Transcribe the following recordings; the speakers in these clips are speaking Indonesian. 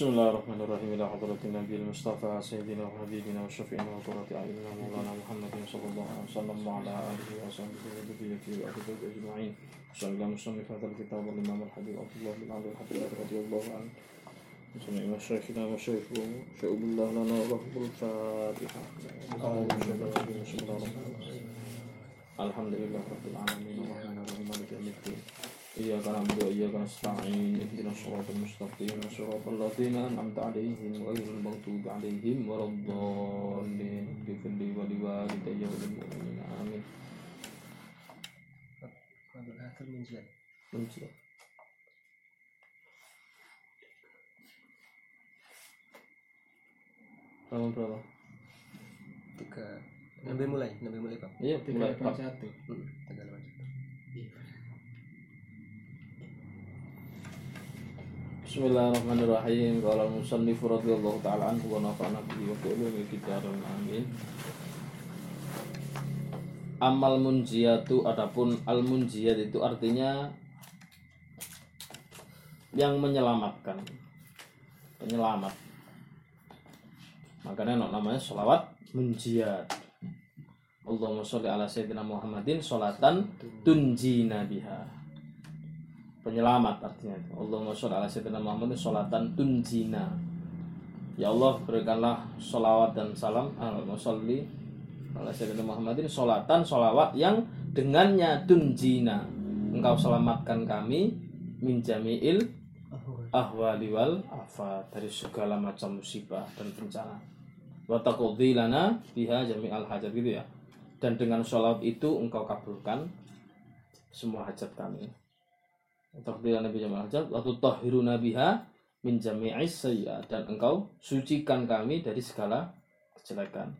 بسم الله الرحمن الرحيم. إلى حضرة النبي المصطفى سيدنا وحبيبنا وشفيعنا وقرة أعيننا مولانا محمد صلى الله عليه وسلم وعلى آله وصحبه وذريته وأهله أجمعين. وصلى الله مصنف هذا الكتاب الإمام الحبيب عبد الله بن عبد الحبيب رضي الله عنه. جميع مشايخنا وشيخ شعوب الله لنا وله الفاتحة. الحمد لله رب العالمين. الرحمن الرحيم. مالك يوم الدين. إياك نعبد وإياك نستعين اهدنا الصراط المستقيم صراط الذين أنعمت عليهم غير المغضوب عليهم ولا الضالين اغفر لي ولوالدي وللمؤمنين آمين Mabul minjiat. Benci. Kamu berapa? Tiga. Nabi mulai, nabi mulai pak. Iya, mulai Pak. satu Hmm, tiga lawan satu. Bismillahirrahmanirrahim. Qala al-musannif radhiyallahu ta'ala anhu wa nafa'ana bihi wa bi ulumi kitabin amin. Amal munjiyatu adapun al munjiyat itu artinya yang menyelamatkan. Penyelamat. Makanya namanya sholawat munjiyat. Allahumma sholli ala sayyidina Muhammadin sholatan tunjina biha penyelamat artinya. Allahumma sholli ala sayyidina Muhammad sholatan tunjina. Ya Allah berikanlah sholawat dan salam. Allahumma sholli ala sayyidina Muhammadin sholatan sholawat yang dengannya tunjina. Engkau selamatkan kami min jami'il ahwali wal afat dari segala macam musibah dan bencana. Wa taqdi lana biha jami'al hajat gitu ya. Dan dengan sholawat itu engkau kabulkan semua hajat kami takdir Nabi Jamal Hajat waktu tahiru nabiha min jami'is dan engkau sucikan kami dari segala kejelekan.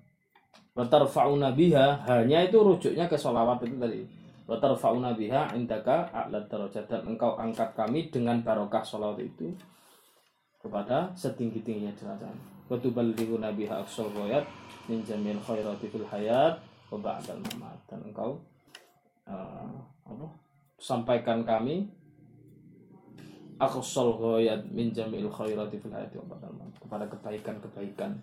Watarfa'una biha hanya itu rujuknya ke sholawat itu tadi. Watarfa'una biha indaka a'la darajat. Dan engkau angkat kami dengan barokah sholawat itu kepada setinggi-tingginya derajat. Wa tuballighuna biha aqsal ghayat min jami'il khairati hayat wa ba'dal mamat. Dan engkau eh, apa sampaikan kami aqsal ghayat min jami'il khairati fil hayati wa ba'dal maut kepada kebaikan-kebaikan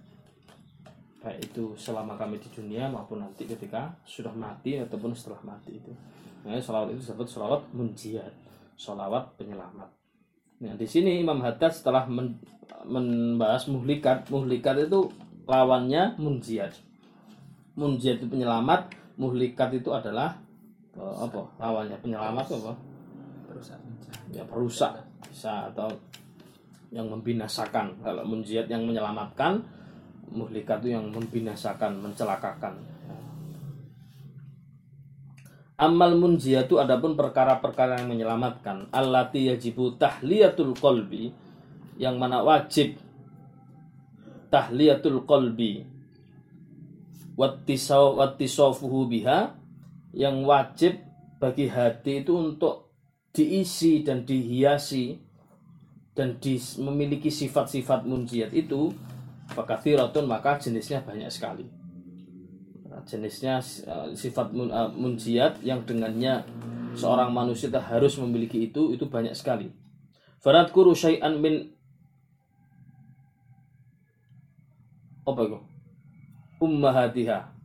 baik itu selama kami di dunia maupun nanti ketika sudah mati ataupun setelah mati itu. Nah, salawat itu disebut salawat munjiat, salawat penyelamat. Nah, di sini Imam Haddad setelah men- membahas muhlikat, muhlikat itu lawannya munjiat. Munjiat itu penyelamat, muhlikat itu adalah eh, apa? Lawannya penyelamat apa? Perusahaan. ya perusak bisa atau yang membinasakan. Kalau munjiat yang menyelamatkan muhlikat itu yang membinasakan mencelakakan. Amal munjiat itu adapun perkara-perkara yang menyelamatkan allati yajibu tahliyatul qalbi yang mana wajib tahliyatul qalbi wattisaw wattisafuhu biha yang wajib bagi hati itu untuk diisi dan dihiasi dan di, memiliki sifat-sifat munjiat itu fakathiratun maka jenisnya banyak sekali. Nah, jenisnya eh, sifat mun, eh, munjiat yang dengannya seorang manusia harus memiliki itu itu banyak sekali. Faradkuru syai'an min apa itu? Ummahatiha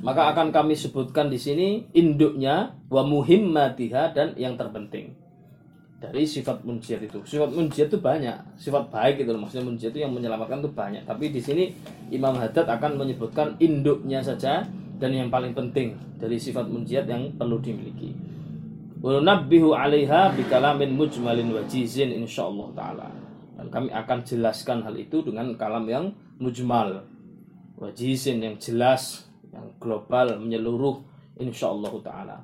maka akan kami sebutkan di sini induknya wa muhimmatiha dan yang terpenting dari sifat munjiat itu. Sifat munjiat itu banyak, sifat baik itu maksudnya munjiat itu yang menyelamatkan itu banyak. Tapi di sini Imam Haddad akan menyebutkan induknya saja dan yang paling penting dari sifat munjiat yang perlu dimiliki. Wa 'alaiha bikalamin mujmalin wajizin insyaallah taala. Dan kami akan jelaskan hal itu dengan kalam yang mujmal, wajizin yang jelas, yang global, menyeluruh insyaallah taala.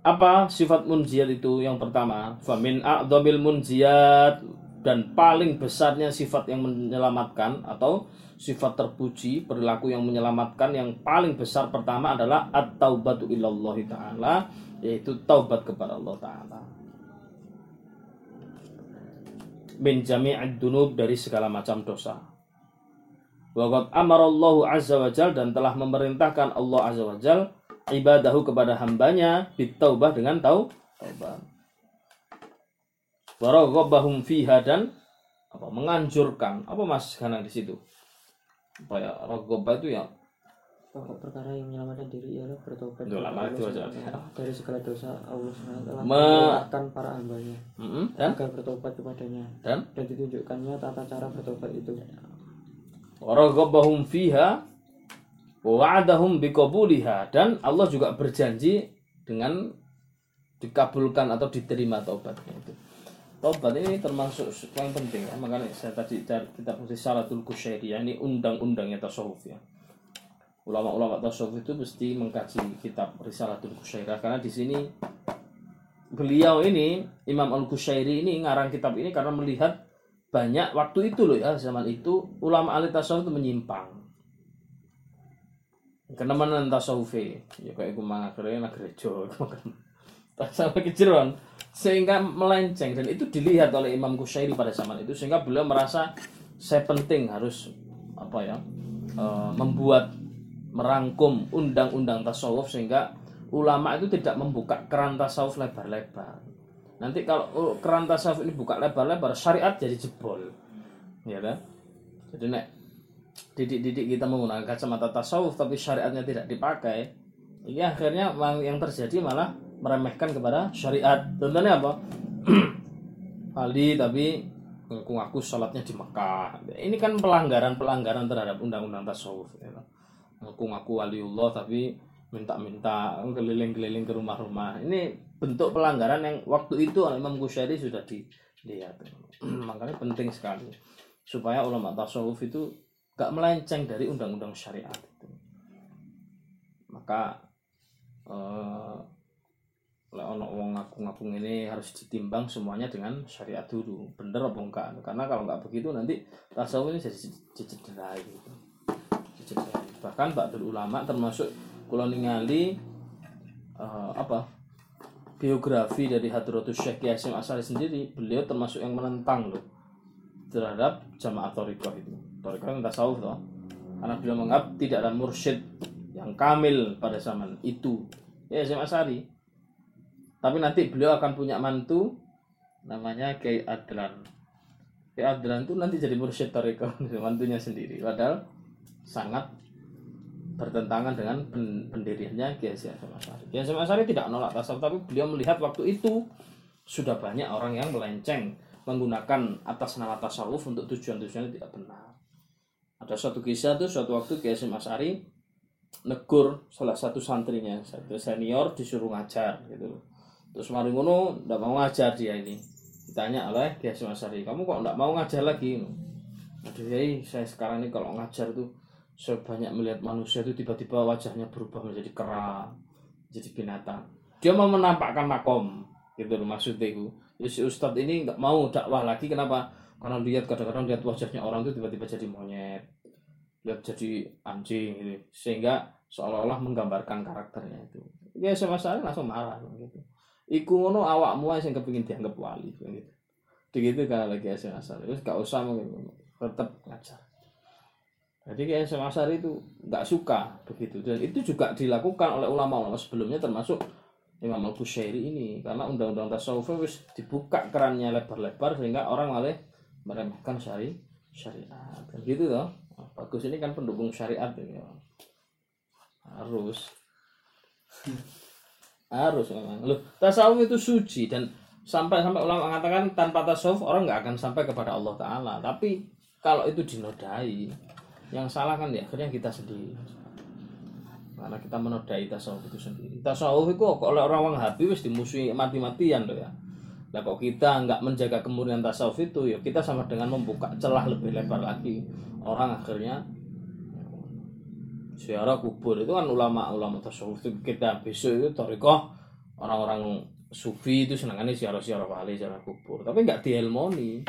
Apa sifat munjiat itu? Yang pertama, famin a'dhamil munjiat dan paling besarnya sifat yang menyelamatkan atau sifat terpuji, perilaku yang menyelamatkan yang paling besar pertama adalah at-taubatu ilallah taala, yaitu taubat kepada Allah taala. Min jami'id dunub dari segala macam dosa. Waqad amarallahu azza wa jal dan telah memerintahkan Allah azza wa jal ibadahu kepada hambanya bitaubah dengan tau taubat waraghabahum fiha dan apa menganjurkan. Apa Mas Ganang di situ? Apa ya raghabah itu ya? Pokok perkara yang menyelamatkan diri ialah bertobat dari segala dosa Allah SWT Me- mengingatkan para hambanya. Mm-mm, dan? Agar bertobat kepadanya. Dan? Dan ditunjukkannya tata cara bertobat itu waraghabahum fiha wa wa'adahum biqabuliha dan Allah juga berjanji dengan dikabulkan atau diterima taubatnya itu. Taubat ini termasuk yang penting ya. Makanya saya tadi cari kitab Risalatul Kusyairiyah ini undang-undangnya tasawuf ya. Ulama-ulama tasawuf itu mesti mengkaji kitab Risalatul Kusyairiyah karena di sini beliau ini Imam Al Kusyairi ini ngarang kitab ini karena melihat banyak waktu itu loh ya zaman itu ulama ahli tasawuf itu menyimpang. Karena mana tasawuf ya kayak gue mangakernya nak gereja tasawuf kejeron sehingga melenceng dan itu dilihat oleh Imam Kusyairi pada zaman itu sehingga beliau merasa saya penting harus apa ya eh, membuat merangkum undang-undang tasawuf sehingga ulama itu tidak membuka keran tasawuf lebar-lebar nanti kalau oh, keran tasawuf ini buka lebar-lebar syariat jadi jebol ya kan jadi nek didik-didik kita menggunakan kacamata tasawuf tapi syariatnya tidak dipakai ini akhirnya yang terjadi malah meremehkan kepada syariat contohnya apa Ali tapi ngaku-ngaku sholatnya di Mekah ini kan pelanggaran-pelanggaran terhadap undang-undang tasawuf ya. kan. ngaku-ngaku waliullah tapi minta-minta keliling-keliling ke rumah-rumah. Ini bentuk pelanggaran yang waktu itu oleh Imam Ghazali sudah dilihat makanya penting sekali supaya ulama tasawuf itu gak melenceng dari undang-undang syariat itu. Maka eh lek ono wong ngaku-ngaku ini harus ditimbang semuanya dengan syariat dulu. Bener apa enggak? Karena kalau enggak begitu nanti tasawuf ini jadi cederai gitu. Bahkan Ba'dul ulama termasuk kalau ningali eh, apa biografi dari Hadratus Syekh Yasim Asari sendiri. Beliau termasuk yang menentang loh terhadap jamaah Torikoh itu. Torikoh yang tasawuf toh. Karena beliau menganggap tidak ada mursyid yang kamil pada zaman itu. Ya Yasim Asari tapi nanti beliau akan punya mantu namanya Kiai Adlan. Kiai Adlan itu nanti jadi mursyid Torikoh mantunya sendiri. Padahal sangat bertentangan dengan pen- pendiriannya Kiai Hasyim Asari. Kiai Hasyim Asari tidak menolak tasawuf tapi beliau melihat waktu itu sudah banyak orang yang melenceng menggunakan atas nama tasawuf untuk tujuan-tujuan yang tidak benar. Ada suatu kisah tuh suatu waktu Kiai Hasyim Asari negur salah satu santrinya, satu senior disuruh ngajar gitu. Terus mari ngono ndak mau ngajar dia ini. Ditanya oleh Kiai Hasyim Asari, "Kamu kok ndak mau ngajar lagi?" Aduh Kiai, saya sekarang ini kalau ngajar tuh saya banyak melihat manusia itu tiba-tiba wajahnya berubah menjadi kera, jadi binatang. Dia mau menampakkan makom, gitu loh maksudnya itu. Jadi si Ustadz ini nggak mau dakwah lagi, kenapa? Karena lihat kadang-kadang lihat wajahnya orang itu tiba-tiba jadi monyet, lihat jadi anjing gitu. Sehingga seolah-olah menggambarkan karakternya itu. Ya sama saya langsung marah gitu. Iku ngono awakmu sing kepengin dianggap wali gitu. Begitu kan lagi asal asal. Terus gak usah tetap ngajar. Jadi kayak SMA Asari itu nggak suka begitu. Dan itu juga dilakukan oleh ulama-ulama sebelumnya termasuk Imam Al Kusyairi ini. Karena undang-undang tasawuf wis dibuka kerannya lebar-lebar sehingga orang malah meremehkan syari syariat. Dan gitu toh. Bagus ini kan pendukung syariat ini harus. Harus memang. Loh tasawuf itu suci dan sampai sampai ulama mengatakan tanpa tasawuf orang nggak akan sampai kepada Allah Taala. Tapi kalau itu dinodai yang salah kan ya akhirnya kita sendiri karena kita menodai tasawuf itu sendiri. Tasawuf itu kok oleh orang Wahabi wis dimusuhi mati-matian loh ya. Lah kok kita nggak menjaga kemurnian tasawuf itu ya kita sama dengan membuka celah lebih lebar lagi. Orang akhirnya ziarah kubur. Itu kan ulama-ulama tasawuf itu kita besok itu torikoh orang-orang sufi itu senangannya ziarah-ziarah wali ziarah kubur. Tapi nggak dielmoni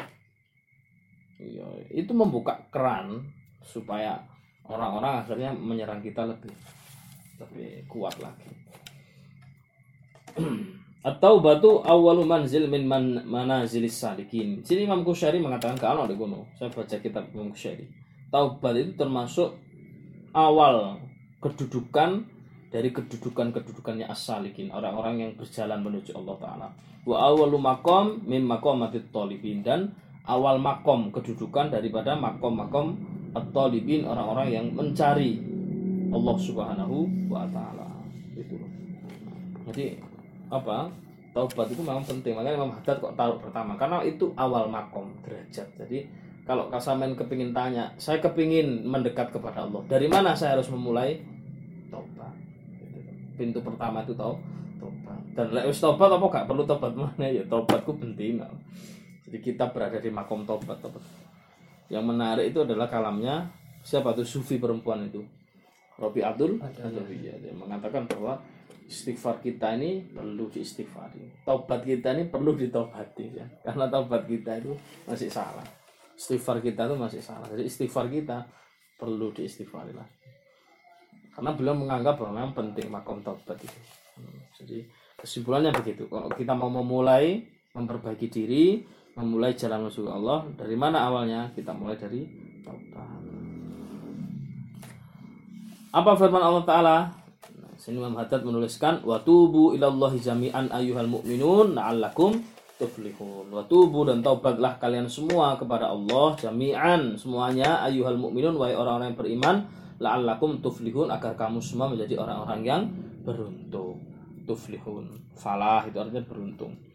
Iya, itu membuka keran supaya orang-orang akhirnya menyerang kita lebih lebih kuat lagi. Atau batu awalu manzil min man manazilis salikin. Sini Imam Kusyari mengatakan kalau di gunung. Saya baca kitab Imam Kusyari. Taubat itu termasuk awal kedudukan dari kedudukan-kedudukannya as-salikin orang-orang yang berjalan menuju Allah taala wa awwalu maqam min maqamatit talibin dan awal makom kedudukan daripada makom-makom at-talibin orang-orang yang mencari Allah Subhanahu wa taala. Itu. Jadi apa? Taubat itu memang penting. Makanya Imam Haddad kok taruh pertama. Karena itu awal makom derajat. Jadi kalau kasamen kepingin tanya saya kepingin mendekat kepada Allah dari mana saya harus memulai? Taubat. Gitu. pintu pertama itu tau taubat. Dan lek wis taubat apa gak perlu taubat? Mana ya taubatku penting. Jadi kita berada di makom taubat taubat yang menarik itu adalah kalamnya siapa tuh? Sufi perempuan itu. Robi Abdul Adawiyah dia mengatakan bahwa istighfar kita ini perlu diistighfari. Taubat kita ini perlu ditaubati ya. Karena taubat kita itu masih salah. Istighfar kita itu masih salah. Jadi istighfar kita perlu diistighfari lah. Karena beliau menganggap bahwa memang penting makom taubat itu. Hmm, jadi kesimpulannya begitu. Kalau kita mau memulai memperbaiki diri memulai jalan menuju Allah. Dari mana awalnya? Kita mulai dari taubat. Apa firman Allah Ta'ala? Nah, sini Imam Haddad menuliskan wa tubu ilallahi jami'an ayyuhal mu'minun la'allakum tuflihun. Wa tubu dan taubatlah kalian semua kepada Allah jami'an. Semuanya ayyuhal mu'minun wahai orang-orang yang beriman la'allakum tuflihun agar kamu semua menjadi orang-orang yang beruntung. Tuflihun. Falah itu artinya beruntung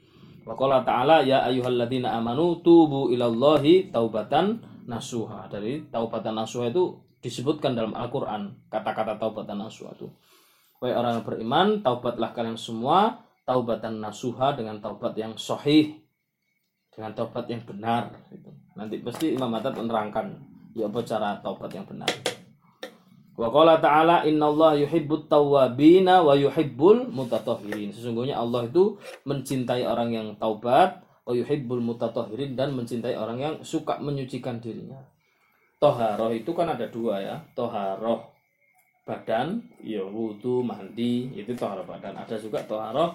wa qala ta'ala ya ayyuhalladzina amanu tubu ilallahi taubatan nasuha dari taubatan nasuha itu disebutkan dalam Al-Qur'an kata-kata taubatan nasuha itu Wahai orang yang beriman, taubatlah kalian semua taubatan nasuha dengan taubat yang sahih, dengan taubat yang benar. Gitu. Nanti pasti Imam Haddad menerangkan ya apa cara taubat yang benar. Wa qala ta'ala innallaha yuhibbut tawwabina wa yuhibbul mutatahhirin. Sesungguhnya Allah itu mencintai orang yang taubat, wa yuhibbul mutatahhirin dan mencintai orang yang suka menyucikan dirinya. Toharoh itu kan ada dua ya, toharoh badan, ya wudhu, mandi, itu toharoh badan. Ada juga toharoh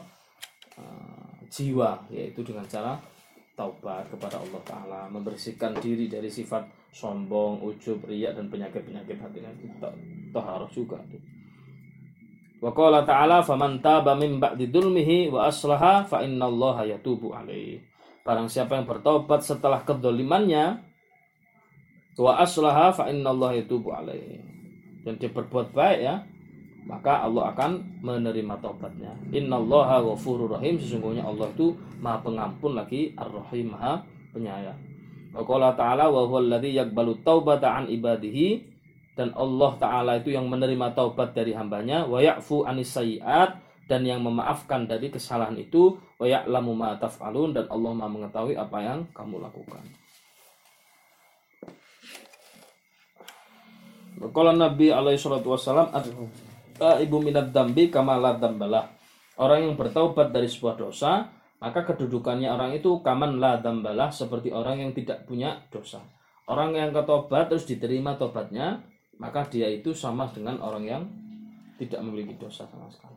eh, jiwa, yaitu dengan cara taubat kepada Allah Ta'ala, membersihkan diri dari sifat sombong, ujub, riak, dan penyakit-penyakit hati nanti. Toharoh juga. Wa qala ta'ala faman taba min ba'di dulmihi wa aslaha fa innallaha yatubu alaihi. Barang siapa yang bertobat setelah kedolimannya wa aslaha fa innallaha yatubu alaihi dan dia berbuat baik ya maka Allah akan menerima taubatnya innallaha ghafurur rahim sesungguhnya Allah itu maha pengampun lagi ar-rahim maha penyayang wa qala ta'ala wa huwal ladzi yaqbalu taubata an ibadihi. Dan Allah taala itu yang menerima taubat dari hambanya. Wa ya'fu anis dan yang memaafkan dari kesalahan itu wa ya'lamu ma taf'alun. Dan Allah Maha mengetahui apa yang kamu lakukan. Kalau Nabi alaihi salatu wassalam ibu minat dambi kamalah dambalah. Orang yang bertaubat dari sebuah dosa, maka kedudukannya orang itu kaman la dambalah seperti orang yang tidak punya dosa. Orang yang ketobat terus diterima tobatnya, maka dia itu sama dengan orang yang tidak memiliki dosa sama sekali.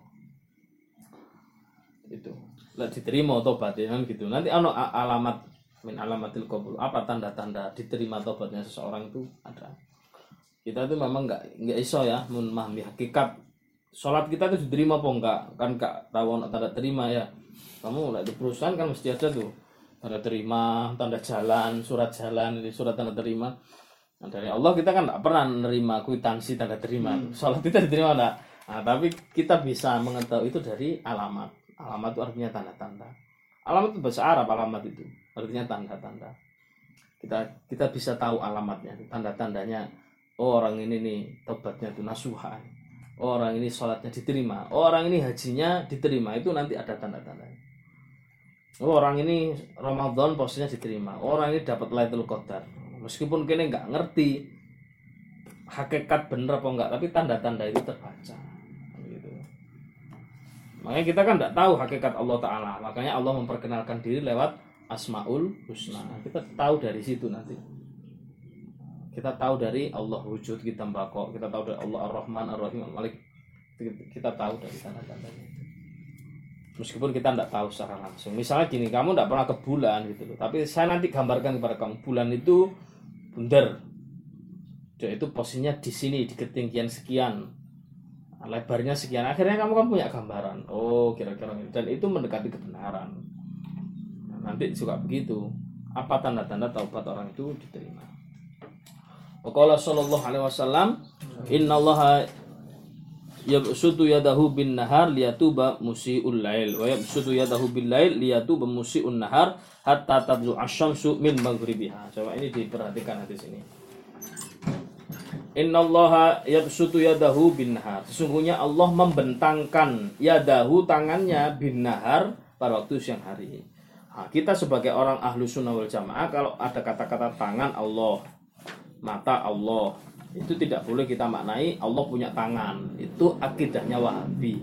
Itu. Lah diterima tobatnya kan gitu. Nanti ano alamat min alamatil qabul. Apa tanda-tanda diterima tobatnya seseorang itu ada kita itu memang nggak nggak iso ya memahami hakikat sholat kita itu diterima apa enggak kan nggak tahu tanda terima ya kamu di perusahaan kan mesti ada tuh. Tanda terima tanda jalan surat jalan surat tanda terima. Nah, dari Allah kita kan nggak pernah menerima kwitansi tanda terima. Hmm. sholat kita diterima enggak nah, tapi kita bisa mengetahui itu dari alamat. Alamat itu artinya tanda-tanda. Alamat itu bahasa Arab alamat itu. Artinya tanda-tanda. Kita kita bisa tahu alamatnya tanda-tandanya. Oh, orang ini nih tobatnya itu nasuha orang ini sholatnya diterima. Orang ini hajinya diterima. Itu nanti ada tanda-tanda. Orang ini Ramadan posnya diterima. Orang ini dapat Lailatul Qadar. Meskipun kini nggak ngerti hakikat bener apa enggak tapi tanda-tanda itu terbaca. Gitu. makanya kita kan nggak tahu hakikat Allah Taala. Makanya Allah memperkenalkan diri lewat Asmaul Husna. Kita tahu dari situ nanti kita tahu dari Allah wujud kita mbako kita tahu dari Allah Ar-Rahman Ar-Rahim Al-Malik. Kita tahu dari tanda-tandanya meskipun kita tidak tahu secara langsung. Misalnya gini kamu tidak pernah ke bulan gitu loh. Tapi saya nanti gambarkan kepada kamu bulan itu bundar dia itu posisinya di sini di ketinggian sekian. Lebarnya sekian. Akhirnya kamu kan punya gambaran. Oh kira-kira ini dan itu mendekati kebenaran. Nah, nanti juga begitu. Apa tanda-tanda taubat orang itu diterima Waqala sallallahu alaihi wasallam innallaha yabsutu yadahu bin nahar liyatuba musiul lail wa yabsutu yadahu bil lail liyatuba musiun nahar hatta tadlu asyamsu min maghribiha coba ini diperhatikan hadis ini Innallaha yabsutu yadahu bin nahar. Sesungguhnya Allah membentangkan yadahu tangannya bin nahar pada waktu siang hari. Nah, kita sebagai orang ahlu sunnah wal jamaah kalau ada kata-kata tangan Allah, mata Allah, itu tidak boleh kita maknai Allah punya tangan. Itu akidahnya Wahabi.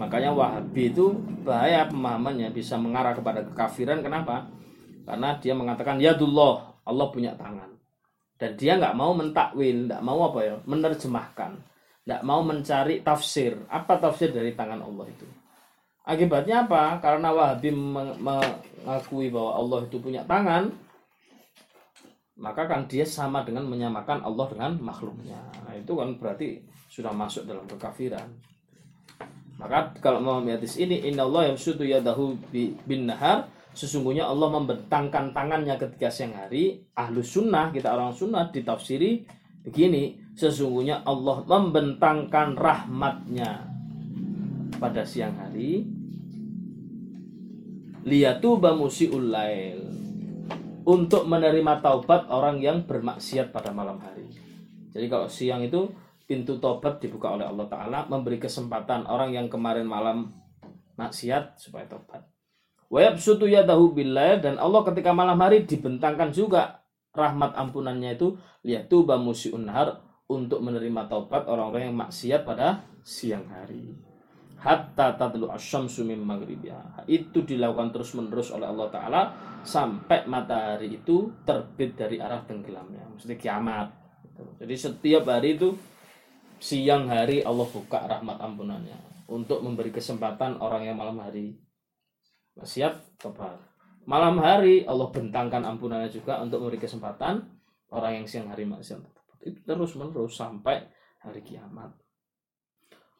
Makanya Wahabi itu bahaya pemahamannya bisa mengarah kepada kekafiran. Kenapa? Karena dia mengatakan yadullah, Allah punya tangan dan dia nggak mau mentakwil, nggak mau apa ya, menerjemahkan, nggak mau mencari tafsir. Apa tafsir dari tangan Allah itu? Akibatnya apa? Karena Wahabi meng- mengakui bahwa Allah itu punya tangan, maka kan dia sama dengan menyamakan Allah dengan makhluknya. Nah, itu kan berarti sudah masuk dalam kekafiran. Maka kalau mau hadis ini, Inna Allah yang sudu yadahu bi- bin nahar, sesungguhnya Allah membentangkan tangannya ketika siang hari. Ahlu sunnah, kita orang sunnah ditafsiri begini, sesungguhnya Allah membentangkan rahmatnya pada siang hari. Liyatuba musiul lail untuk menerima taubat orang yang bermaksiat pada malam hari. Jadi kalau siang itu pintu taubat dibuka oleh Allah Ta'ala memberi kesempatan orang yang kemarin malam maksiat supaya taubat. Wa yabsutu yadahu billail dan Allah ketika malam hari dibentangkan juga rahmat ampunannya itu liyatuba musiun nahar untuk menerima taubat orang-orang yang maksiat pada siang hari. Hatta tatlu asyamsu min maghribiha. Itu dilakukan terus-menerus oleh Allah Ta'ala sampai matahari itu terbit dari arah tenggelamnya. Maksudnya kiamat. Jadi setiap hari itu siang hari Allah buka rahmat ampunannya untuk memberi kesempatan orang yang malam hari maksiat tobat. Malam hari Allah bentangkan ampunannya juga untuk memberi kesempatan orang yang siang hari maksiat. Itu terus menerus sampai hari kiamat.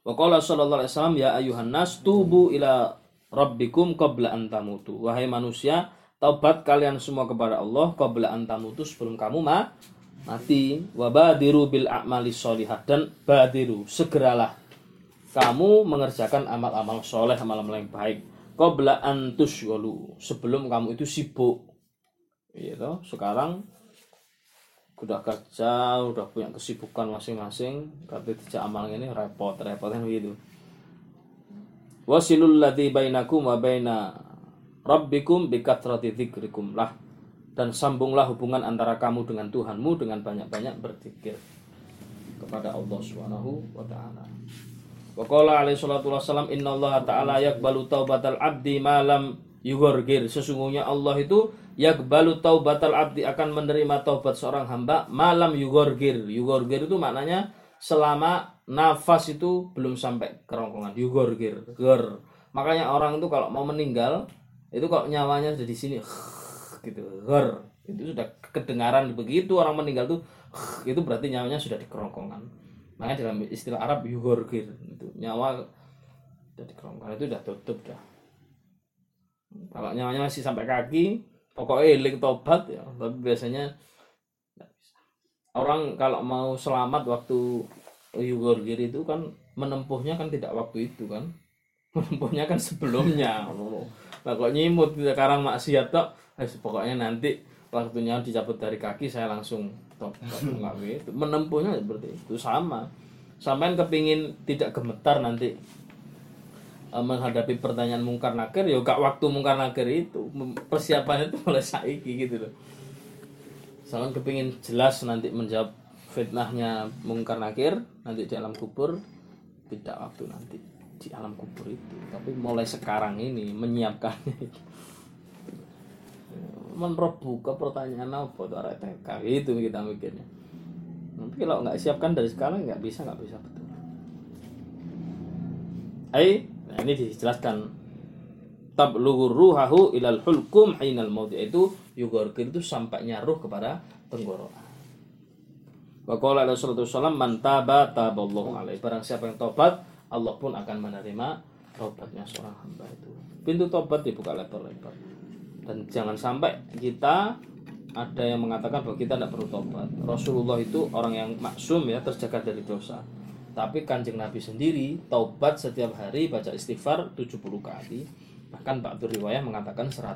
Wa qala sallallahu alaihi wasallam ya ayuhan nas tubu ila rabbikum qabla an tamutu. Wahai manusia, taubat kalian semua kepada Allah qabla an tamutu sebelum kamu ma mati. Wa badiru bil a'mali sholihah dan badiru segeralah kamu mengerjakan amal-amal soleh, amal-amal yang baik. Qabla an tusyghalu sebelum kamu itu sibuk. Toh, sekarang udah kerja, udah punya kesibukan masing-masing, tapi tidak amal ini repot, repot kan begitu. Wasilul ladzi bainakum wa baina rabbikum bikatrati dzikrikum lah dan sambunglah hubungan antara kamu dengan Tuhanmu dengan banyak-banyak berzikir kepada Allah Subhanahu wa taala. Wa qala alaihi salatu wassalam innallaha ta'ala yaqbalu taubatal abdi malam yugorgir. Sesungguhnya Allah itu yakbalu taubatal abdi akan menerima taubat seorang hamba malam yugorgir. Yugorgir itu maknanya selama nafas itu belum sampai kerongkongan. Yugorgir, ger. Makanya orang itu kalau mau meninggal itu kalau nyawanya sudah di sini gitu, ger. Itu sudah kedengaran begitu orang meninggal tuh itu berarti nyawanya sudah di kerongkongan. Makanya dalam istilah Arab yugorgir itu nyawa sudah di kerongkongan itu udah tutup dah. Kalau nyawanya masih sampai kaki, pokoknya ilik tobat ya. Tapi biasanya. Orang kalau mau selamat waktu Yugorgir itu kan menempuhnya kan tidak waktu itu kan. Menempuhnya kan sebelumnya. Nah kok nyimut sekarang maksiat tok, eh, pokoknya nanti waktunya dicabut dari kaki saya langsung tobat enggak gitu. Menempuhnya seperti itu sama. Sampai kepingin tidak gemetar nanti eh, menghadapi pertanyaan mungkar nakir ya gak waktu mungkar nakir itu. Persiapannya itu mulai saiki gitu loh. Sampai kepingin jelas nanti menjawab fitnahnya mungkar nakir nanti di alam kubur. Tidak waktu nanti di alam kubur itu. Tapi mulai sekarang ini menyiapkannya itu. Menrobuka pertanyaan apa tuh arek TK itu kita mikirnya. Tapi kalau nggak siapkan dari sekarang nggak bisa nggak bisa betul. Ai, nah ini dijelaskan tablughu ruhahu ilal hulkum hinal maut yaitu yugorgir itu sampainya ruh kepada tenggorokan. Wa qala Rasulullah SAW man taba taballahu alaihi. Barang siapa yang tobat, Allah pun akan menerima tobatnya seorang hamba itu. Pintu tobat dibuka lebar-lebar. Dan jangan sampai kita ada yang mengatakan bahwa kita tidak perlu tobat. Rasulullah itu orang yang maksum ya, terjaga dari dosa. Tapi kanjeng Nabi sendiri taubat setiap hari baca istighfar 70 kali. Bahkan Pak riwayah mengatakan 100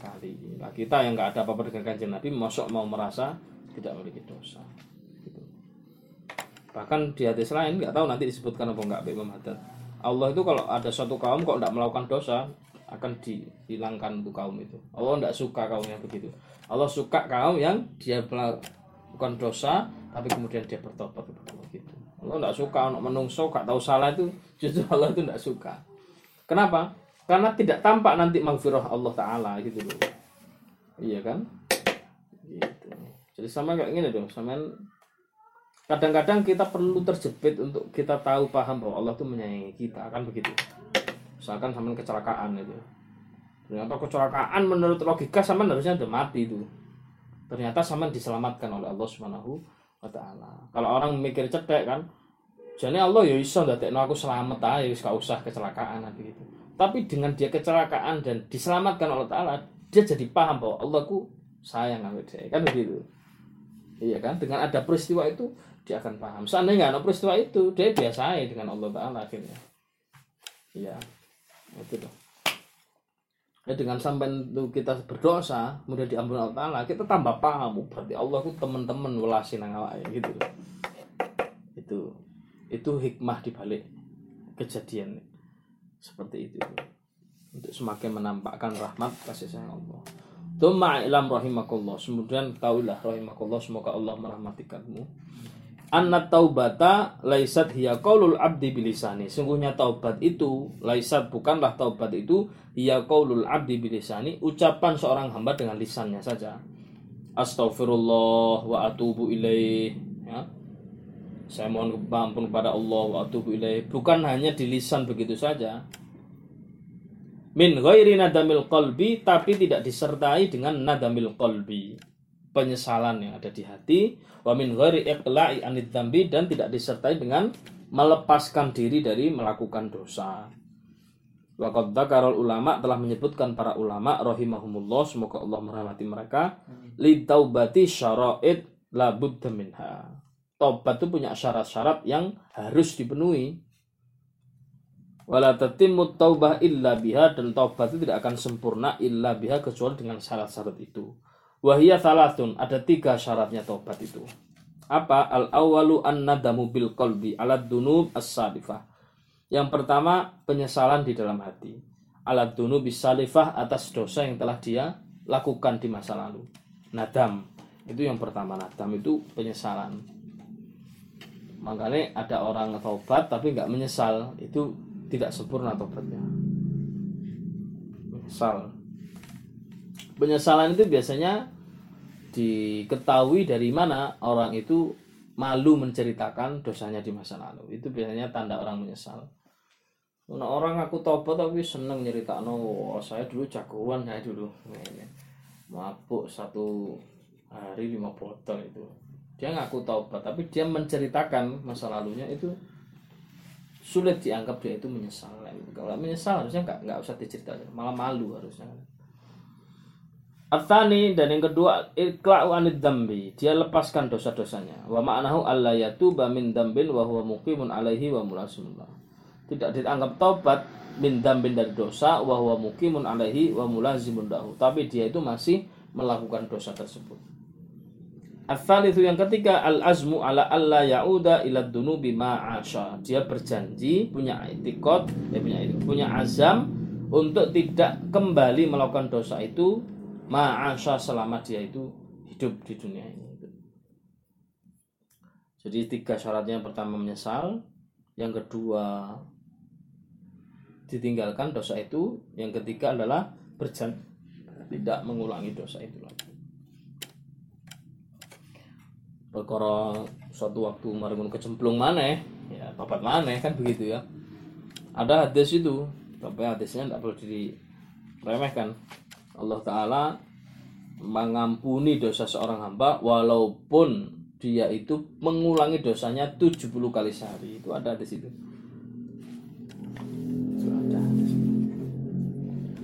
kali. Nah, kita yang nggak ada apa-apa dengan kanjeng Nabi, masuk mau merasa tidak memiliki dosa. Gitu. Bahkan di hadis lain nggak tahu nanti disebutkan apa nggak Imam Haddad. Allah itu kalau ada suatu kaum kok tidak melakukan dosa akan dihilangkan untuk kaum itu. Allah tidak suka kaum yang begitu. Allah suka kaum yang dia melakukan dosa tapi kemudian dia bertobat kepada Allah tidak suka untuk menungso gak tahu salah itu justru Allah itu tidak suka. Kenapa? Karena tidak tampak nanti maghfirah Allah Taala gitu loh. Iya kan? Gitu. Jadi sama kayak gini dong, sama kadang-kadang kita perlu terjepit untuk kita tahu paham bahwa Allah itu menyayangi kita kan begitu. Misalkan sama kecelakaan itu. Ternyata kecelakaan menurut logika sama harusnya udah mati itu. Ternyata sama diselamatkan oleh Allah Subhanahu wa taala. Kalau orang mikir cetek kan, jadi Allah ya iso ndadekno aku selamat aja, wis gak usah kecelakaan nanti gitu. Tapi dengan dia kecelakaan dan diselamatkan oleh taala, dia jadi paham bahwa Allah ku sayang sama dia. Kan begitu. Iya kan? Dengan ada peristiwa itu dia akan paham. Seandainya nggak ada peristiwa itu, dia biasa dengan Allah Taala akhirnya. Iya, itu loh. Ya, dengan sampai itu kita berdosa, kemudian diampuni Allah Taala, kita tambah paham. Berarti Allah itu teman-teman welasi nang gitu. Itu itu hikmah dibalik kejadian seperti itu untuk semakin menampakkan rahmat kasih sayang Allah. Tuma ilam rahimakullah. Kemudian tahulah rahimakullah semoga Allah merahmatikanmu. Anna taubata laisat hiya qaulul abdi bilisani. Sungguhnya taubat itu laisat bukanlah taubat itu hiya qaulul abdi bilisani, ucapan seorang hamba dengan lisannya saja. Astaghfirullah wa atubu ilaih. Ya. Saya mohon ampun kepada Allah wa atubu ilaih. Bukan hanya di lisan begitu saja, min ghairi nadamil qalbi tapi tidak disertai dengan nadamil qalbi penyesalan yang ada di hati. Wa min ghairi iqla'i anid dan tidak disertai dengan melepaskan diri dari melakukan dosa. Waqad dzakarul ulama telah menyebutkan para ulama rahimahumullah semoga Allah merahmati mereka. Li taubati syara'id la budda minha. Taubat itu punya syarat-syarat yang harus dipenuhi. Wala tatimmu taubah illa biha dan taubat itu tidak akan sempurna illa biha kecuali dengan syarat-syarat itu. Wahia salatun ada tiga syaratnya taubat itu. Apa? Al awalu an nadamu bil qalbi ala dunub as salifah. Yang pertama penyesalan di dalam hati. Ala dunub salifah atas dosa yang telah dia lakukan di masa lalu. Nadam itu yang pertama nadam itu penyesalan. Makanya ada orang taubat tapi nggak menyesal itu tidak sempurna tobatnya. Menyesal. Penyesalan itu biasanya diketahui dari mana orang itu malu menceritakan dosanya di masa lalu. Itu biasanya tanda orang menyesal. Nah, orang aku tobat tapi seneng nyerita no, oh, saya dulu jagoan saya dulu. Mabuk satu hari lima botol itu. Dia ngaku taubat tapi dia menceritakan masa lalunya itu sulit dianggap dia itu menyesal kalau menyesal harusnya nggak nggak usah diceritakan malah malu harusnya Atani dan yang kedua ikla'u anid dambi dia lepaskan dosa-dosanya. Wa ma'nahu alla yatuba min dambin wa huwa muqimun alaihi wa mulasimullah tidak dianggap taubat min dambin dari dosa wa huwa muqimun alaihi wa mulazimun dahu tapi dia itu masih melakukan dosa tersebut. Asal itu yang ketiga al azmu ala alla yauda ila dunubi ma'asha. Dia berjanji punya etikot, dia punya punya azam untuk tidak kembali melakukan dosa itu ma'asha selama dia itu hidup di dunia ini. Jadi tiga syaratnya. Yang pertama menyesal, yang kedua ditinggalkan dosa itu, yang ketiga adalah berjanji tidak mengulangi dosa itu lagi. Perkara suatu waktu maringun kecemplung mana ya papat mana kan begitu ya. Ada hadis itu tapi hadisnya tidak perlu diremehkan Allah Ta'ala mengampuni dosa seorang hamba walaupun dia itu mengulangi dosanya 70 kali sehari. Itu ada di situ.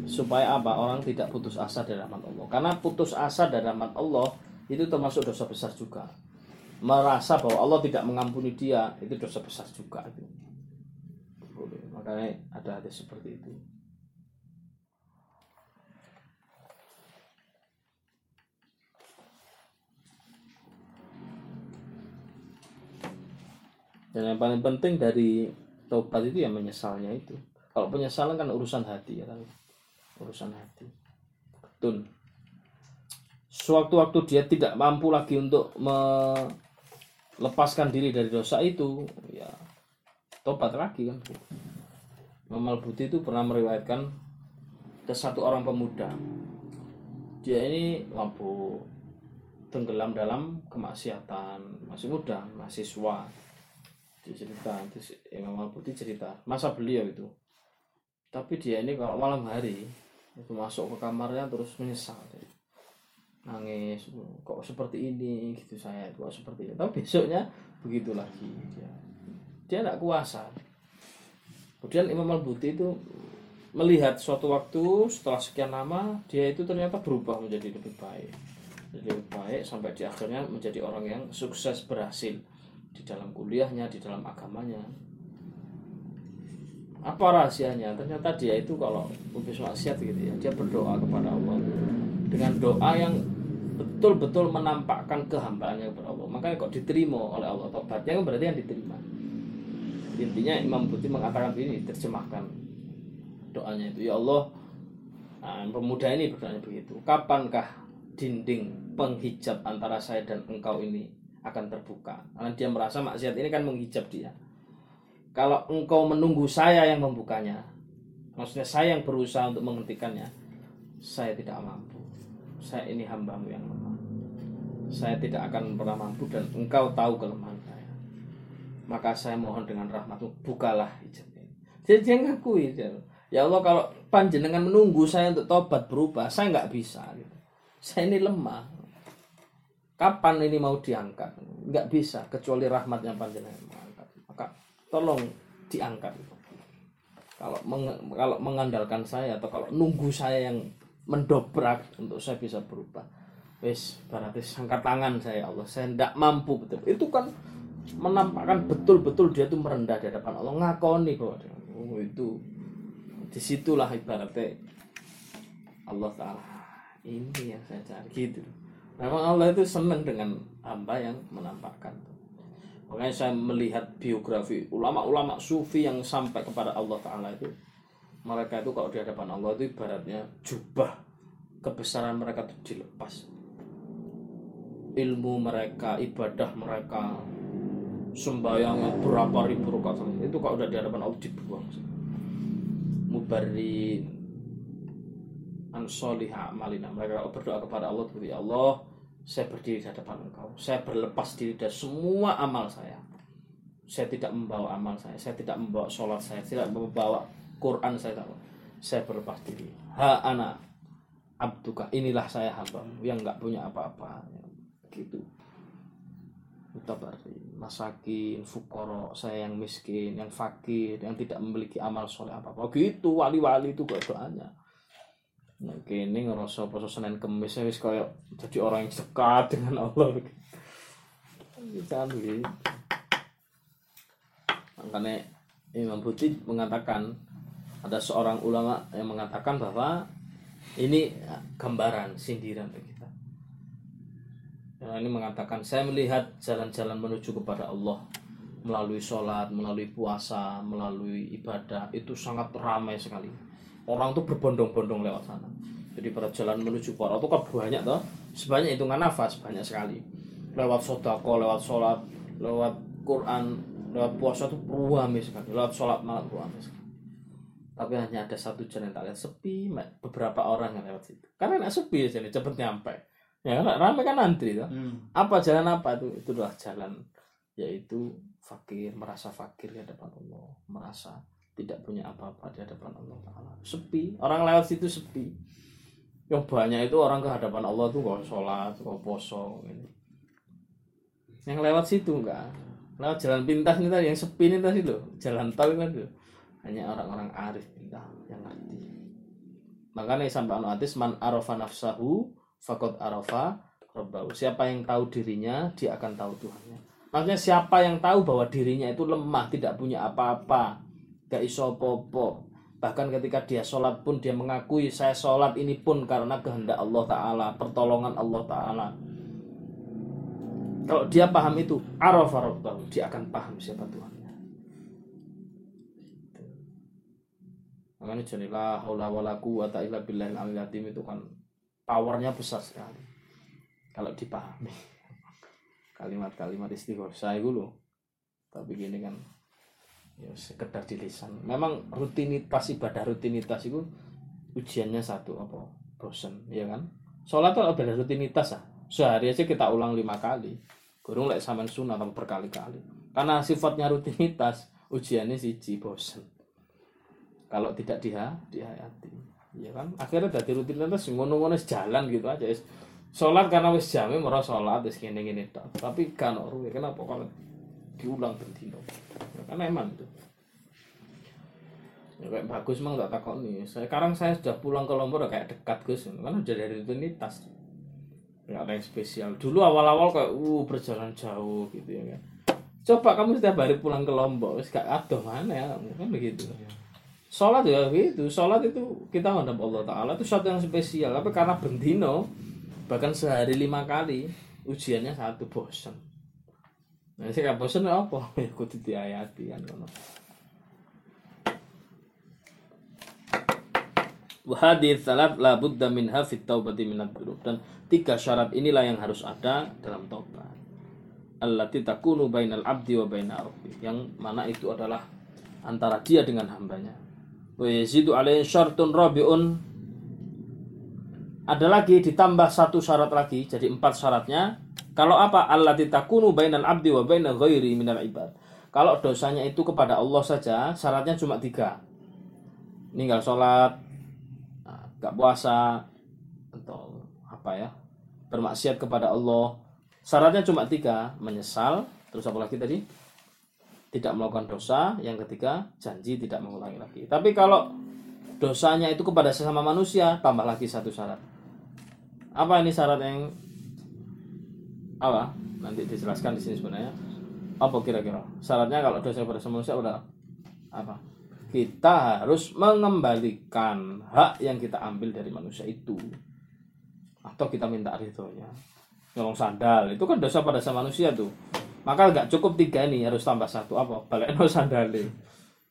Supaya apa? Orang tidak putus asa dari rahmat Allah. Karena putus asa dari rahmat Allah itu termasuk dosa besar juga. Merasa bahwa Allah tidak mengampuni dia itu dosa besar juga itu. Makanya ada hadis seperti itu dan yang paling penting dari taubat itu ya menyesalnya itu. Kalau penyesalan kan urusan hati ya kan urusan hati. Betul sewaktu-waktu dia tidak mampu lagi untuk melepaskan diri dari dosa itu ya tobat lagi kan. Imam Al-Buti itu pernah meriwayatkan ke satu orang pemuda. Dia ini mampu tenggelam dalam kemaksiatan masih muda mahasiswa cerita terus Imam Al-Buti cerita masa beliau itu. Tapi dia ini kalau malam hari itu masuk ke kamarnya terus menyesal. Nangis kok seperti ini? Gitu saya kok seperti ini. Tapi besoknya begitu lagi dia. Dia tidak kuasa. Kemudian Imam Al Buti itu melihat suatu waktu setelah sekian lama dia itu ternyata berubah menjadi lebih baik. Lebih baik sampai di akhirnya menjadi orang yang sukses berhasil di dalam kuliahnya di dalam agamanya. Apa rahasianya? Ternyata dia itu kalau habis maksiat gitu ya dia berdoa kepada Allah dengan doa yang betul-betul menampakkan kehambaannya kepada Allah. Makanya kok diterima oleh Allah? Tobatnya kan berarti yang diterima. Intinya Imam Buti mengatakan ini terjemahkan doanya itu. Ya Allah nah, pemuda ini berdoanya begitu. Kapankah dinding penghijab antara saya dan engkau ini akan terbuka. Karena dia merasa maksiat ini kan menghijab dia. Kalau engkau menunggu saya yang membukanya maksudnya saya yang berusaha untuk menghentikannya saya tidak mampu. Saya ini hambamu yang lemah. Saya tidak akan pernah mampu dan engkau tahu kelemahan saya. Maka saya mohon dengan rahmatmu bukalah hijab ini jadi dia ngakui ya Allah kalau panjenengan menunggu saya untuk tobat berubah saya nggak bisa gitu. saya ini lemah kapan ini mau diangkat? Nggak bisa kecuali rahmatnya panjenengan mengangkat. Maka tolong diangkat kalau meng, kalau mengandalkan saya atau kalau nunggu saya yang mendobrak untuk saya bisa berubah. Wes berarti angkat tangan saya Allah. Saya tidak mampu betul. Itu kan menampakkan betul-betul dia itu merendah di hadapan Allah. Ngakoni bahwa oh, itu di situlah ibaratnya Allah Taala. Ini yang saya cari. Gitu memang Allah itu senang dengan hamba yang menampakkan. Makanya saya melihat biografi ulama-ulama sufi yang sampai kepada Allah Taala itu mereka itu kalau di hadapan Allah itu ibaratnya jubah kebesaran mereka itu dilepas. Ilmu mereka ibadah mereka sembahyang yang berapa ribu rakaat itu kalau udah di hadapan Allah dibuang mubarin ansoliha amalina. Mereka berdoa kepada Allah ya Allah saya berdiri di hadapan engkau. Saya berlepas diri dari semua amal saya. Saya tidak membawa amal saya. Saya tidak membawa sholat saya. Tidak membawa Quran saya tahu saya berlepas diri. Ha anak abduka. Inilah saya hamba yang nggak punya apa-apa. Gitu. Mutabari masakin fukoro saya yang miskin yang fakir yang tidak memiliki amal soleh apa apa gitu wali-wali itu kok doanya nah kini ngerasa pas senin kemis wis kayak jadi orang yang dekat dengan Allah jangan gitu makanya Imam Buti mengatakan ada seorang ulama yang mengatakan bahwa ini gambaran sindiran kita. Yang ini mengatakan saya melihat jalan-jalan menuju kepada Allah melalui sholat, melalui puasa, melalui ibadah itu sangat ramai sekali. Orang tuh berbondong-bondong lewat sana. Jadi pada jalan menuju Allah itu kan banyak toh, sebanyak hitungan nafas banyak sekali. Lewat sodako, lewat sholat, lewat Quran, lewat puasa itu ramai sekali. Lewat sholat malah ramai sekali tapi hanya ada satu jalan yang tak lihat sepi beberapa orang yang lewat situ karena enak sepi jadi cepet nyampe ya ramai kan antri tuh hmm. apa jalan apa itu itu adalah jalan yaitu fakir merasa fakir di hadapan Allah merasa tidak punya apa-apa di hadapan Allah Taala. Sepi. Orang lewat situ sepi. Yang banyak itu orang ke hadapan Allah tuh kok sholat kok poso ini yang lewat situ enggak. Lewat jalan pintas ini tadi yang sepi ini tadi loh. Jalan tol itu tadi loh. hanya orang-orang arif billah yang ngerti. Makanya sampai anu hadis man arafa nafsahu fakot arafa rabbahu. Siapa yang tahu dirinya dia akan tahu Tuhannya. Maksudnya siapa yang tahu bahwa dirinya itu lemah tidak punya apa-apa gak iso popo bahkan ketika dia sholat pun dia mengakui saya sholat ini pun karena kehendak Allah Ta'ala pertolongan Allah Ta'ala. Kalau dia paham itu arafa rabbahu dia akan paham siapa Tuhannya makanya jadilah haula wala quwata illa billahil itu kan powernya besar sekali. Kalau dipahami. Kalimat-kalimat istighosa itu loh tapi gini kan ya sekedar di lisan memang rutinitas ibadah rutinitas itu ujiannya satu apa bosen ya kan? Sholat itu ada rutinitas ah. Sehari aja kita ulang lima kali. Kurung lek saman sunnah atau berkali-kali. Karena sifatnya rutinitas ujiannya siji bosen. Kalau tidak dia dihayati. Ya kan? Akhirnya dari rutinitas ngono-ngono jalan gitu aja. Sholat karena wis jamnya merah sholat wis gini gini tapi kan kenapa kalau diulang bentino ya, kan emang itu. Ya, kayak bagus mang tak takut nih sekarang saya sudah pulang ke Lombok kayak dekat Gus. Kan udah dari rutinitas. Nggak ada yang spesial. Dulu awal-awal kayak uh berjalan jauh gitu ya kan. Coba kamu setiap hari pulang ke Lombok wis gak adoh mana ya. Kan begitu. Sholat ya gitu. Sholat itu kita menghadap Allah Taala itu sesuatu yang spesial. Tapi karena bentino bahkan sehari lima kali ujiannya satu bosan nah bosan ya apa ya kudu diayati kan kono Wahadi salat la budda minha fit taubati minad dzunub dan tiga syarat inilah yang harus ada dalam taubat. Allati takunu bainal abdi wa baina rabbi. Yang mana itu adalah antara dia dengan hambanya. Wa yazidu alaihi syartun rabiun. Ada lagi ditambah satu syarat lagi jadi empat syaratnya. Kalau apa? Allati takunu bainal abdi wa baina ghairi minal ibad. Kalau dosanya itu kepada Allah saja, syaratnya cuma tiga. Ninggal sholat, gak puasa atau apa ya bermaksiat kepada Allah syaratnya cuma tiga menyesal terus apa lagi tadi tidak melakukan dosa yang ketiga janji tidak mengulangi lagi tapi kalau dosanya itu kepada sesama manusia tambah lagi satu syarat apa ini syarat yang apa? Nanti dijelaskan di sini sebenarnya. Apa kira-kira? Syaratnya kalau dosa sesama manusia udah apa? Kita harus mengembalikan hak yang kita ambil dari manusia itu. Atau kita minta ridhonya. Nyolong sandal. Itu kan dosa pada sama manusia tuh. Maka nggak cukup tiga ini harus tambah satu. Apa? Balik no sandal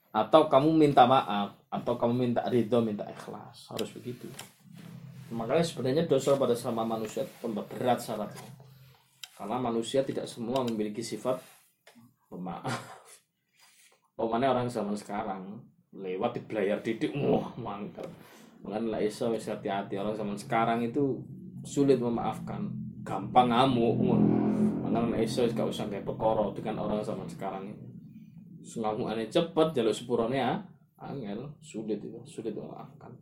atau kamu minta maaf atau kamu minta ridho minta ikhlas. Harus begitu. Makanya sebenarnya dosa pada sama manusia itu berat syaratnya karena manusia tidak semua memiliki sifat pemaaf Pemane orang zaman sekarang lewat di belayar didik, wah mantap. Makanya lah iso hati-hati orang zaman sekarang itu sulit memaafkan, gampang ngamuk. Makanya lah iso gak usah kayak perkara dengan orang zaman sekarang ini. Ngamukane cepet, jaluk sepurone ya, angel, sulit itu, sulit memaafkan.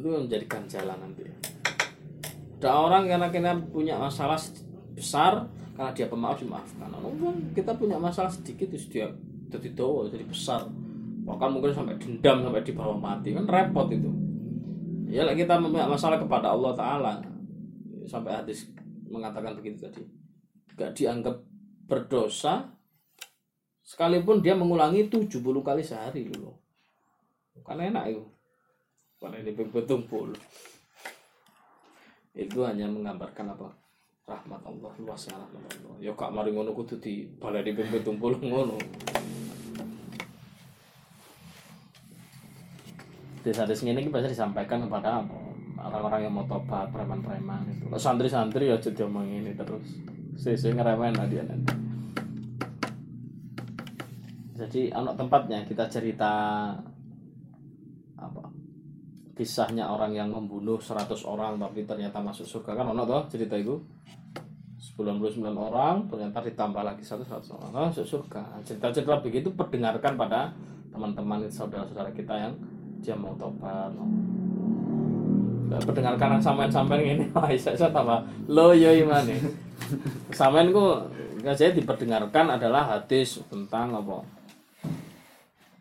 Itu menjadi ganjalan nanti. Ada orang karena kita punya masalah besar, karena dia pemaaf dimaafkan. Orang kan kita punya masalah sedikit terus dia jadi doa jadi besar. Bahkan mungkin sampai dendam sampai di bawah mati. Kan repot itu. Ya kita punya masalah kepada Allah Taala sampai hadis mengatakan begitu tadi. Gak dianggap berdosa sekalipun dia mengulangi 70 kali sehari dulu kan enak itu. Kan ini betul itu hanya menggambarkan apa? Rahmat Allah luasnya rahmat Allah. Ya kak mari ngono kudu di balai di pembe tumpul ngono desa-desa ini biasa disampaikan kepada orang-orang yang mau tobat preman-preman itu. Santri-santri ya jadi omong ini terus. Sesuai ngeremen lah dia nanti. Jadi anak tempatnya kita cerita kisahnya orang yang membunuh 100 orang tapi ternyata masuk surga kan ono toh cerita itu 99 orang ternyata ditambah lagi satu seratus orang oh, masuk surga. Cerita-cerita begitu perdengarkan pada teman-teman saudara-saudara kita yang dia mau tobat. Perdengarkan sampai-sampai ini wah saya tambah lo yo iman Sampean ku saya diperdengarkan adalah hadis tentang apa?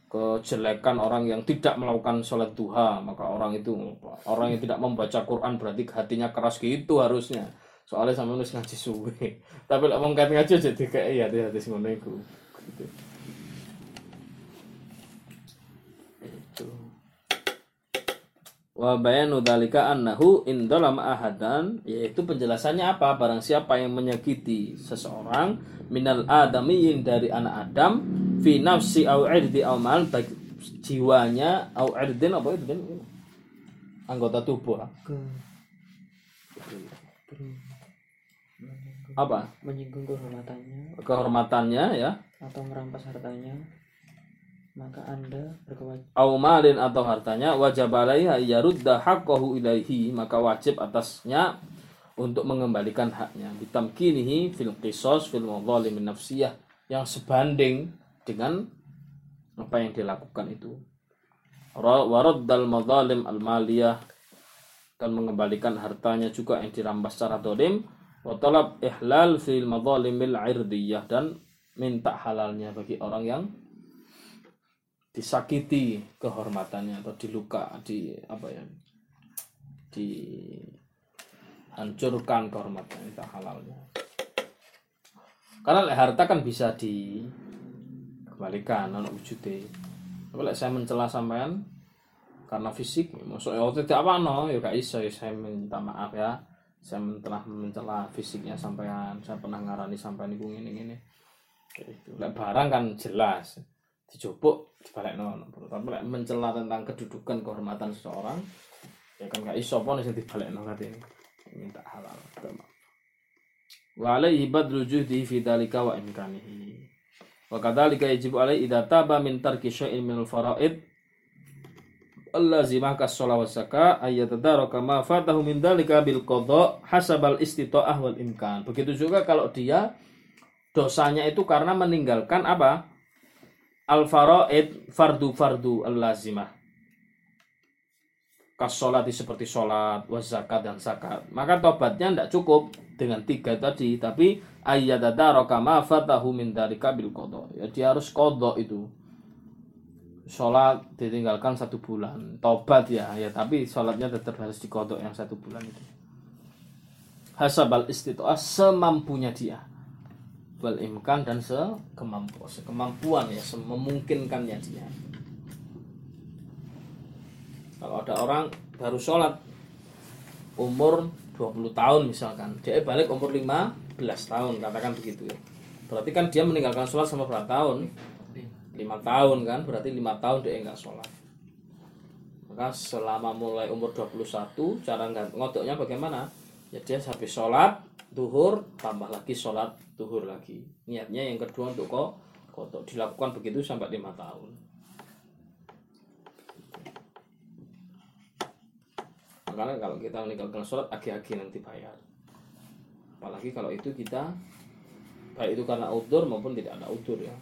Kejelekan orang yang tidak melakukan sholat duha, maka orang itu orang yang tidak membaca Quran berarti hatinya keras gitu harusnya. Soalnya sama nulis ngaji suwe. Tapi wong kate ngaji jadi kayak ya hadis ngono iku. Gitu. Itu. Wa bayanu dzalika annahu indalam ahadan yaitu penjelasannya apa barang siapa yang menyakiti seseorang minal adamiyin dari anak Adam fi nafsi au irdi au mal bagi jiwanya au irdin apa itu kan anggota tubuh ke. Apa? Menyinggung kehormatannya. Kehormatannya ya. Atau merampas hartanya. Maka anda berkewajiban au malin atau hartanya wajib alaiha yarudda haqqahu ilaihi. Maka wajib atasnya untuk mengembalikan haknya. Bitamkinihi fil qisas fil madzalim nafsiyah. Yang sebanding dengan apa yang dilakukan itu. Ra- waraddal madzalim al maliyah dan mengembalikan hartanya juga yang dirampas secara dolim. Wa talab ihlal fil madzalimil irdiyah dan minta halalnya bagi orang yang disakiti kehormatannya atau diluka di apa ya dihancurkan kehormatannya tak halalnya. Karena harta kan bisa dikembalikan anak wujudnya tapi lek saya mencela sampean karena fisik maksudnya oh, tidak apa no. Ya gak iso ya saya minta maaf ya. Saya telah mencela fisiknya sampean saya pernah ngarani sampean iku ngene ngene. Itu lek barang kan jelas dijupuk dibalik no tapi lek mencela tentang kedudukan kehormatan seseorang ya kan gak iso pun sing dibalik no katanya minta halal wa alaihi badlu juhdi fi dalika wa imkanihi wa kadzalika yajibu alaihi idza taba min tarki syai'in min al-fara'id allazimah kas shalah wa zakah ayatadaraka ma fatahu min dalika bil qada hasabal istita'ah wal imkan. Begitu juga kalau dia dosanya itu karena meninggalkan apa? Al faraid fardu fardu al lazimah kas sholati seperti sholat was zakat dan zakat. Maka tobatnya tidak cukup dengan tiga tadi tapi ayyadadaraka ma fatahu min dalika bil qada. Ya dia harus kodok itu. Sholat ditinggalkan satu bulan. Tobat ya ya tapi sholatnya tetap harus dikodok yang satu bulan itu. Hasabal istitoah semampunya dia. Wal dan sekemampuan sekemampuan ya memungkinkannya dia kalau ada orang baru sholat umur 20 tahun misalkan. Dia balik umur 15 tahun katakan begitu ya. Berarti kan dia meninggalkan sholat sama berapa tahun? Lima tahun kan berarti lima tahun dia enggak sholat. Maka selama mulai umur 21 cara nggak ngodoknya bagaimana? Ya dia habis sholat duhur tambah lagi sholat duhur lagi. Niatnya yang kedua untuk kok kodok dilakukan begitu sampai lima tahun makanya kalau kita meninggalkan sholat agi-agi nanti bayar. Apalagi kalau itu kita baik itu karena udur maupun tidak ada udur ya.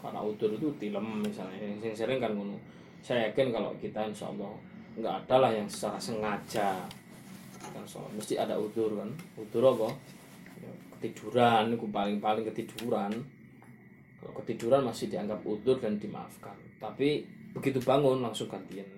Karena udur itu tilem misalnya. Yang sering, kan ngono. Saya yakin kalau kita insya Allah nggak ada lah yang secara sengaja kan sholat. Mesti ada udur kan. Udur apa? Ya, ketiduran. Paling paling ketiduran. Kalau ketiduran masih dianggap udur dan dimaafkan. Tapi begitu bangun langsung gantian